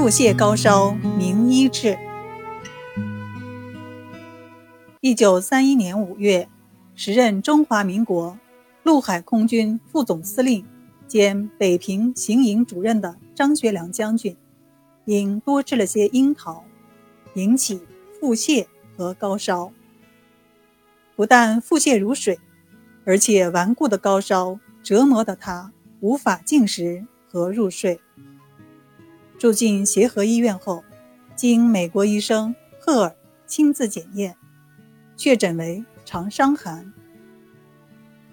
腹泻高烧名医治。一九三一年五月，时任中华民国陆海空军副总司令兼北平行营主任的张学良将军，因多吃了些樱桃，引起腹泻和高烧。不但腹泻如水，而且顽固的高烧折磨得他无法进食和入睡。住进协和医院后，经美国医生赫尔亲自检验。确诊为肠伤寒。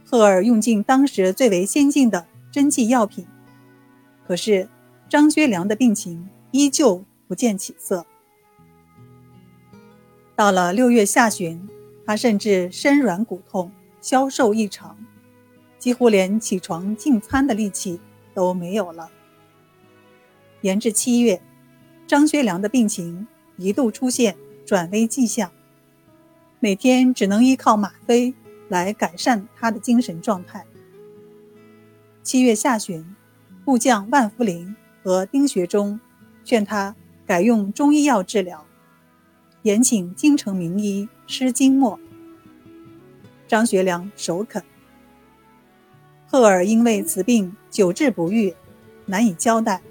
赫尔用尽当时最为先进的针剂药品，可是张学良的病情依旧不见起色。到了六月下旬，他甚至身软骨痛、消瘦异常，几乎连起床进餐的力气都没有了。延至七月，张学良的病情一度出现转危迹象。每天只能依靠吗啡来改善他的精神状态。七月下旬，部将万福林和丁学忠劝他改用中医药治疗，延请京城名医施金墨。张学良首肯。赫尔因为此病久治不愈，难以交代，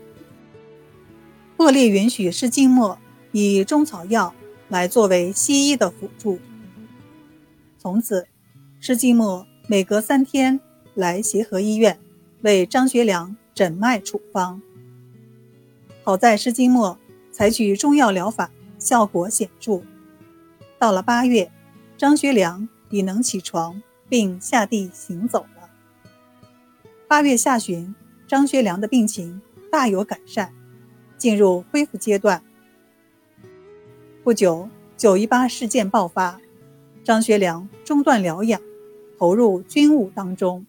恶劣允许施金墨以中草药来作为西医的辅助。从此，施金墨每隔三天来协和医院为张学良诊脉处方。好在施金墨采取中药疗法，效果显著。到了八月，张学良已能起床并下地行走了。八月下旬，张学良的病情大有改善，进入恢复阶段。不久九一八事件爆发张学良中断疗养投入军务当中。